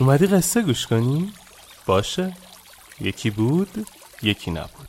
اومدی قصه گوش کنی؟ باشه یکی بود یکی نبود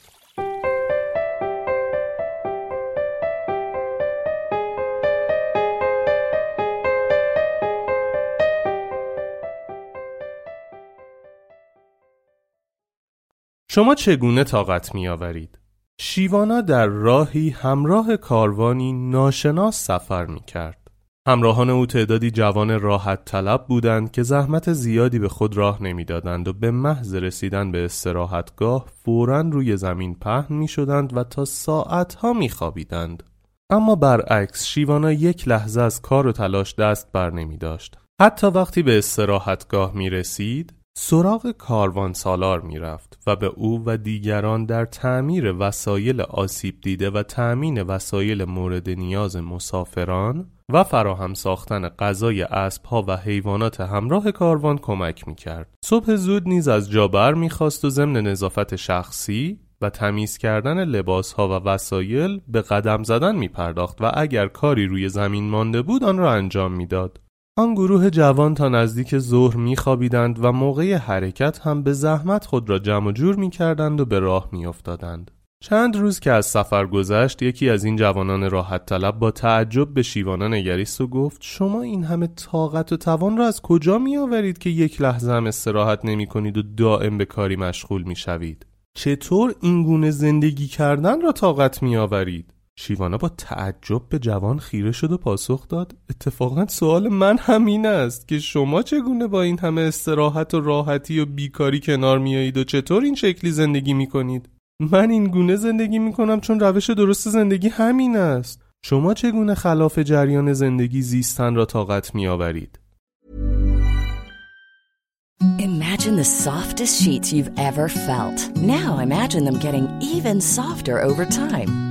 شما چگونه طاقت می آورید؟ شیوانا در راهی همراه کاروانی ناشناس سفر می کرد. همراهان او تعدادی جوان راحت طلب بودند که زحمت زیادی به خود راه نمی‌دادند و به محض رسیدن به استراحتگاه فورا روی زمین پهن می شدند و تا ساعتها می خوابیدند. اما برعکس شیوانا یک لحظه از کار و تلاش دست بر نمی داشت. حتی وقتی به استراحتگاه می رسید سراغ کاروان سالار می رفت و به او و دیگران در تعمیر وسایل آسیب دیده و تأمین وسایل مورد نیاز مسافران و فراهم ساختن غذای اسبها و حیوانات همراه کاروان کمک می کرد. صبح زود نیز از جابر می خواست و ضمن نظافت شخصی و تمیز کردن لباس ها و وسایل به قدم زدن می پرداخت و اگر کاری روی زمین مانده بود آن را انجام می‌داد. آن گروه جوان تا نزدیک ظهر میخوابیدند و موقع حرکت هم به زحمت خود را جمع جور می‌کردند و به راه میافتادند. چند روز که از سفر گذشت یکی از این جوانان راحت طلب با تعجب به شیوانا نگریست و گفت شما این همه طاقت و توان را از کجا می آورید که یک لحظه هم استراحت نمی کنید و دائم به کاری مشغول می شوید؟ چطور این گونه زندگی کردن را طاقت می آورید؟ شیوانا با تعجب به جوان خیره شد و پاسخ داد اتفاقا سوال من همین است که شما چگونه با این همه استراحت و راحتی و بیکاری کنار میایید و چطور این شکلی زندگی می کنید؟ من این گونه زندگی می کنم چون روش درست زندگی همین است شما چگونه خلاف جریان زندگی زیستن را طاقت می آورید؟ Imagine the softest sheets you've ever felt. Now imagine them getting even softer over time.